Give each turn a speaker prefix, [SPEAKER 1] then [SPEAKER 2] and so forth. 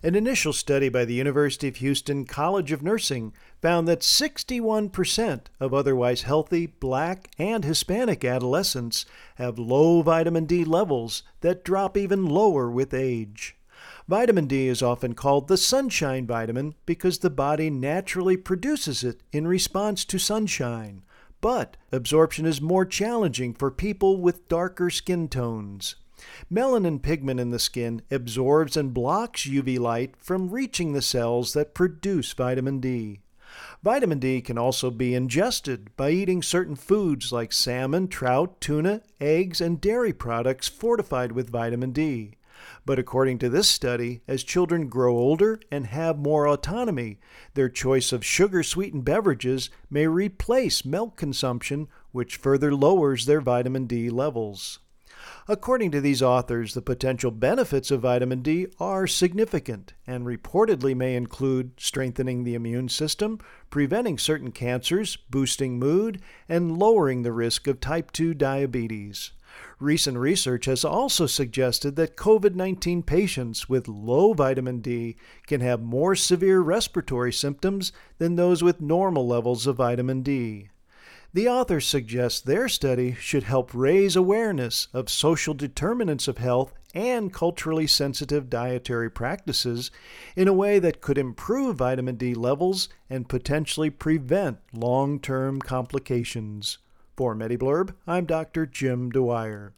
[SPEAKER 1] An initial study by the University of Houston College of Nursing found that 61% of otherwise healthy black and Hispanic adolescents have low vitamin D levels that drop even lower with age. Vitamin D is often called the sunshine vitamin because the body naturally produces it in response to sunshine, but absorption is more challenging for people with darker skin tones. Melanin pigment in the skin absorbs and blocks UV light from reaching the cells that produce vitamin D. Vitamin D can also be ingested by eating certain foods like salmon, trout, tuna, eggs, and dairy products fortified with vitamin D. But according to this study, as children grow older and have more autonomy, their choice of sugar sweetened beverages may replace milk consumption, which further lowers their vitamin D levels. According to these authors, the potential benefits of vitamin D are significant and reportedly may include strengthening the immune system, preventing certain cancers, boosting mood, and lowering the risk of type 2 diabetes. Recent research has also suggested that COVID 19 patients with low vitamin D can have more severe respiratory symptoms than those with normal levels of vitamin D. The authors suggest their study should help raise awareness of social determinants of health and culturally sensitive dietary practices in a way that could improve vitamin D levels and potentially prevent long term complications. For MediBlurb, I'm Dr. Jim Dwyer.